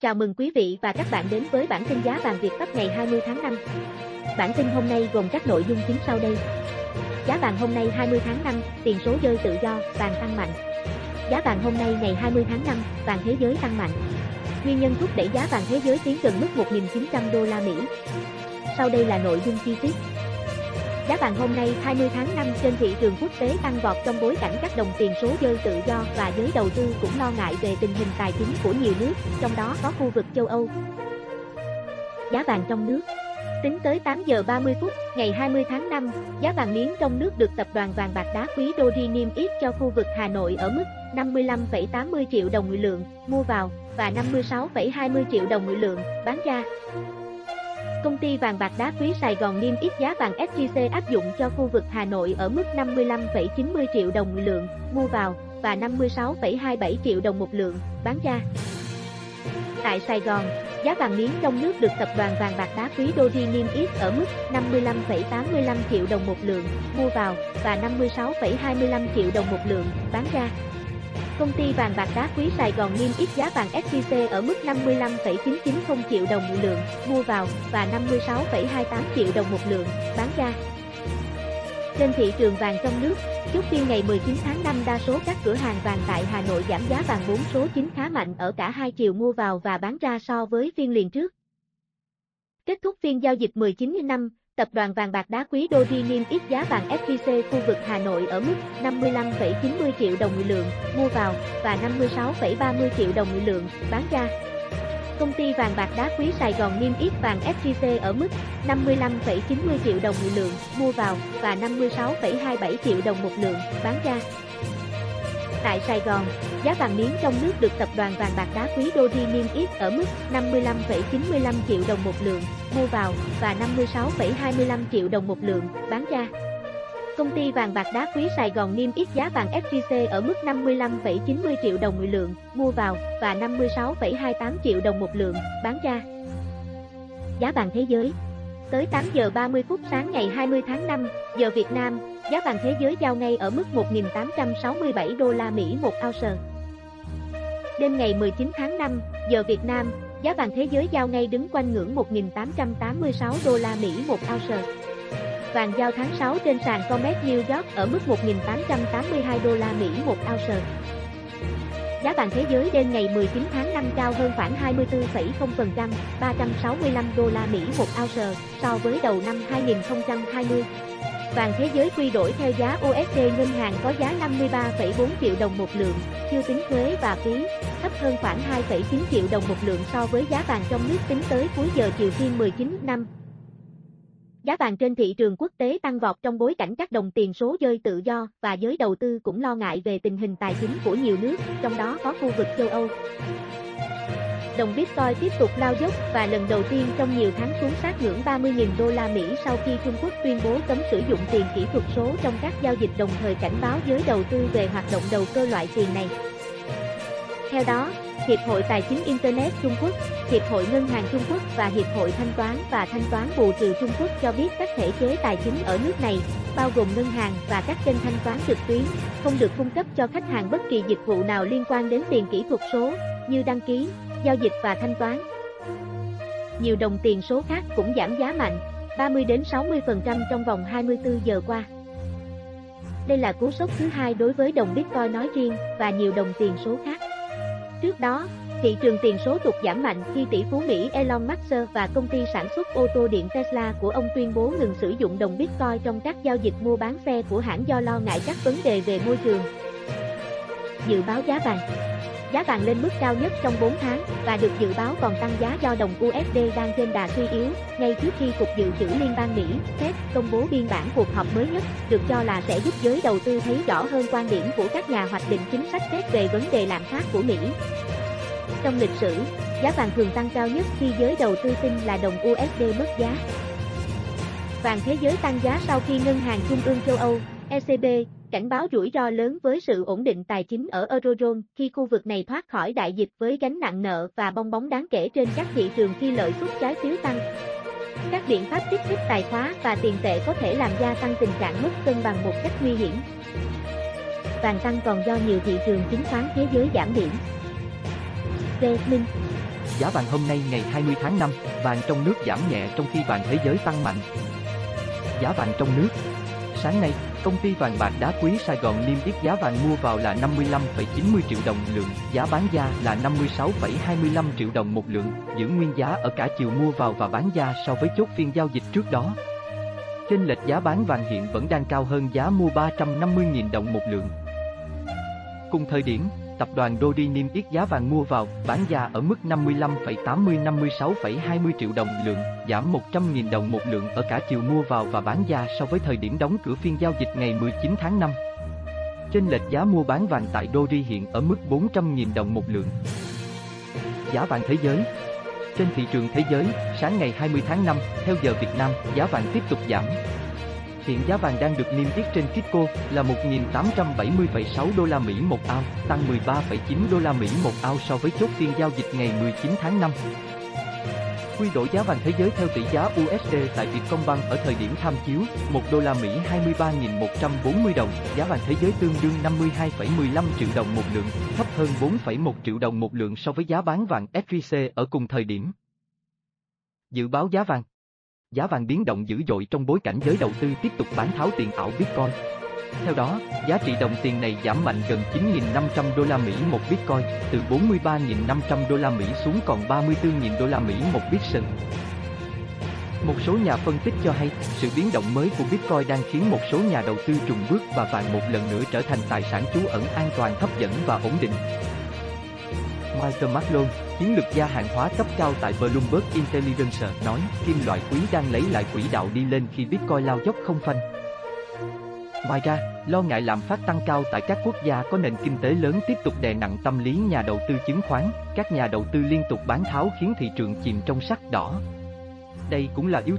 Chào mừng quý vị và các bạn đến với bản tin giá vàng Việt Bắc ngày 20 tháng 5. Bản tin hôm nay gồm các nội dung chính sau đây. Giá vàng hôm nay 20 tháng 5, tiền số rơi tự do, vàng tăng mạnh. Giá vàng hôm nay ngày 20 tháng 5, vàng thế giới tăng mạnh. Nguyên nhân thúc đẩy giá vàng thế giới tiến gần mức 1.900 đô la Mỹ. Sau đây là nội dung chi tiết. Giá vàng hôm nay 20 tháng 5 trên thị trường quốc tế tăng vọt trong bối cảnh các đồng tiền số rơi tự do và giới đầu tư cũng lo ngại về tình hình tài chính của nhiều nước, trong đó có khu vực châu Âu. Giá vàng trong nước Tính tới 8 giờ 30 phút, ngày 20 tháng 5, giá vàng miếng trong nước được tập đoàn vàng bạc đá quý Doji niêm yết cho khu vực Hà Nội ở mức 55,80 triệu đồng mỗi lượng mua vào và 56,20 triệu đồng mỗi lượng bán ra. Công ty vàng bạc đá quý Sài Gòn niêm yết giá vàng SJC áp dụng cho khu vực Hà Nội ở mức 55,90 triệu đồng một lượng mua vào và 56,27 triệu đồng một lượng bán ra. Tại Sài Gòn, giá vàng miếng trong nước được tập đoàn vàng bạc đá quý Doji niêm yết ở mức 55,85 triệu đồng một lượng mua vào và 56,25 triệu đồng một lượng bán ra. Công ty vàng bạc đá quý Sài Gòn niêm yết giá vàng SJC ở mức 55,990 triệu đồng một lượng mua vào và 56,28 triệu đồng một lượng bán ra. Trên thị trường vàng trong nước, chốt phiên ngày 19 tháng 5 đa số các cửa hàng vàng tại Hà Nội giảm giá vàng 4 số 9 khá mạnh ở cả hai chiều mua vào và bán ra so với phiên liền trước. Kết thúc phiên giao dịch 19 năm, tập đoàn vàng bạc đá quý Doji niêm giá vàng SJC khu vực Hà Nội ở mức 55,90 triệu đồng một lượng mua vào và 56,30 triệu đồng một lượng bán ra. Công ty vàng bạc đá quý Sài Gòn niêm yết vàng SJC ở mức 55,90 triệu đồng một lượng mua vào và 56,27 triệu đồng một lượng bán ra. Tại Sài Gòn, giá vàng miếng trong nước được tập đoàn vàng bạc đá quý Doji niêm yết ở mức 55,95 triệu đồng một lượng mua vào và 56,25 triệu đồng một lượng bán ra. Công ty vàng bạc đá quý Sài Gòn niêm yết giá vàng SJC ở mức 55,90 triệu đồng một lượng mua vào và 56,28 triệu đồng một lượng bán ra. Giá vàng thế giới Tới 8 giờ 30 phút sáng ngày 20 tháng 5, giờ Việt Nam, giá vàng thế giới giao ngay ở mức 1.867 đô la Mỹ một ounce. Đêm ngày 19 tháng 5, giờ Việt Nam, giá vàng thế giới giao ngay đứng quanh ngưỡng 1.886 đô la Mỹ một ounce. Vàng giao tháng 6 trên sàn Comex New York ở mức 1.882 đô la Mỹ một ounce. Giá vàng thế giới đêm ngày 19 tháng 5 cao hơn khoảng 24,0%, 365 đô la Mỹ một ounce so với đầu năm 2020. Vàng thế giới quy đổi theo giá USD ngân hàng có giá 53,4 triệu đồng một lượng, chưa tính thuế và phí, thấp hơn khoảng 2,9 triệu đồng một lượng so với giá vàng trong nước tính tới cuối giờ chiều phiên 19 năm. Giá vàng trên thị trường quốc tế tăng vọt trong bối cảnh các đồng tiền số rơi tự do và giới đầu tư cũng lo ngại về tình hình tài chính của nhiều nước, trong đó có khu vực châu Âu. Đồng Bitcoin tiếp tục lao dốc và lần đầu tiên trong nhiều tháng xuống sát ngưỡng 30.000 đô la Mỹ sau khi Trung Quốc tuyên bố cấm sử dụng tiền kỹ thuật số trong các giao dịch đồng thời cảnh báo giới đầu tư về hoạt động đầu cơ loại tiền này. Theo đó, Hiệp hội Tài chính Internet Trung Quốc, Hiệp hội Ngân hàng Trung Quốc và Hiệp hội Thanh toán và Thanh toán bù trừ Trung Quốc cho biết các thể chế tài chính ở nước này, bao gồm ngân hàng và các kênh thanh toán trực tuyến, không được cung cấp cho khách hàng bất kỳ dịch vụ nào liên quan đến tiền kỹ thuật số, như đăng ký, giao dịch và thanh toán. Nhiều đồng tiền số khác cũng giảm giá mạnh, 30 đến 60% trong vòng 24 giờ qua. Đây là cú sốc thứ hai đối với đồng Bitcoin nói riêng và nhiều đồng tiền số khác. Trước đó, thị trường tiền số tục giảm mạnh khi tỷ phú Mỹ Elon Musk và công ty sản xuất ô tô điện Tesla của ông tuyên bố ngừng sử dụng đồng Bitcoin trong các giao dịch mua bán xe của hãng do lo ngại các vấn đề về môi trường. Dự báo giá vàng Giá vàng lên mức cao nhất trong 4 tháng và được dự báo còn tăng giá do đồng USD đang trên đà suy yếu, ngay trước khi Cục Dự trữ Liên bang Mỹ, Fed, công bố biên bản cuộc họp mới nhất, được cho là sẽ giúp giới đầu tư thấy rõ hơn quan điểm của các nhà hoạch định chính sách Fed về vấn đề lạm phát của Mỹ. Trong lịch sử, giá vàng thường tăng cao nhất khi giới đầu tư tin là đồng USD mất giá. Vàng thế giới tăng giá sau khi Ngân hàng Trung ương châu Âu, ECB, cảnh báo rủi ro lớn với sự ổn định tài chính ở Eurozone khi khu vực này thoát khỏi đại dịch với gánh nặng nợ và bong bóng đáng kể trên các thị trường khi lợi suất trái phiếu tăng. Các biện pháp kích thích tài khóa và tiền tệ có thể làm gia tăng tình trạng mất cân bằng một cách nguy hiểm. Vàng tăng còn do nhiều thị trường chứng khoán thế giới giảm điểm. D. Minh Giá vàng hôm nay ngày 20 tháng 5, vàng trong nước giảm nhẹ trong khi vàng thế giới tăng mạnh. Giá vàng trong nước Sáng nay, công ty vàng bạc đá quý Sài Gòn niêm yết giá vàng mua vào là 55,90 triệu đồng lượng, giá bán ra là 56,25 triệu đồng một lượng, giữ nguyên giá ở cả chiều mua vào và bán ra so với chốt phiên giao dịch trước đó. Trên lệch giá bán vàng hiện vẫn đang cao hơn giá mua 350.000 đồng một lượng. Cùng thời điểm, tập đoàn Dodi niêm yết giá vàng mua vào, bán ra ở mức 55,80-56,20 triệu đồng lượng, giảm 100.000 đồng một lượng ở cả chiều mua vào và bán ra so với thời điểm đóng cửa phiên giao dịch ngày 19 tháng 5. Trên lệch giá mua bán vàng tại Dodi hiện ở mức 400.000 đồng một lượng. Giá vàng thế giới Trên thị trường thế giới, sáng ngày 20 tháng 5, theo giờ Việt Nam, giá vàng tiếp tục giảm, Hiện giá vàng đang được niêm yết trên Kitco là 1.870,6 đô la Mỹ một ao, tăng 13,9 đô la Mỹ một ao so với chốt phiên giao dịch ngày 19 tháng 5. Quy đổi giá vàng thế giới theo tỷ giá USD tại Vietcombank ở thời điểm tham chiếu, 1 đô la Mỹ 23.140 đồng, giá vàng thế giới tương đương 52,15 triệu đồng một lượng, thấp hơn 4,1 triệu đồng một lượng so với giá bán vàng SJC ở cùng thời điểm. Dự báo giá vàng Giá vàng biến động dữ dội trong bối cảnh giới đầu tư tiếp tục bán tháo tiền ảo Bitcoin. Theo đó, giá trị đồng tiền này giảm mạnh gần 9.500 đô la Mỹ một Bitcoin, từ 43.500 đô la Mỹ xuống còn 34.000 đô la Mỹ một Bitcoin. Một số nhà phân tích cho hay, sự biến động mới của Bitcoin đang khiến một số nhà đầu tư trùng bước và vàng một lần nữa trở thành tài sản trú ẩn an toàn hấp dẫn và ổn định. Michael Maclon, chiến lược gia hàng hóa cấp cao tại Bloomberg Intelligence, nói kim loại quý đang lấy lại quỹ đạo đi lên khi Bitcoin lao dốc không phanh. Ngoài ra, lo ngại lạm phát tăng cao tại các quốc gia có nền kinh tế lớn tiếp tục đè nặng tâm lý nhà đầu tư chứng khoán, các nhà đầu tư liên tục bán tháo khiến thị trường chìm trong sắc đỏ. Đây cũng là yếu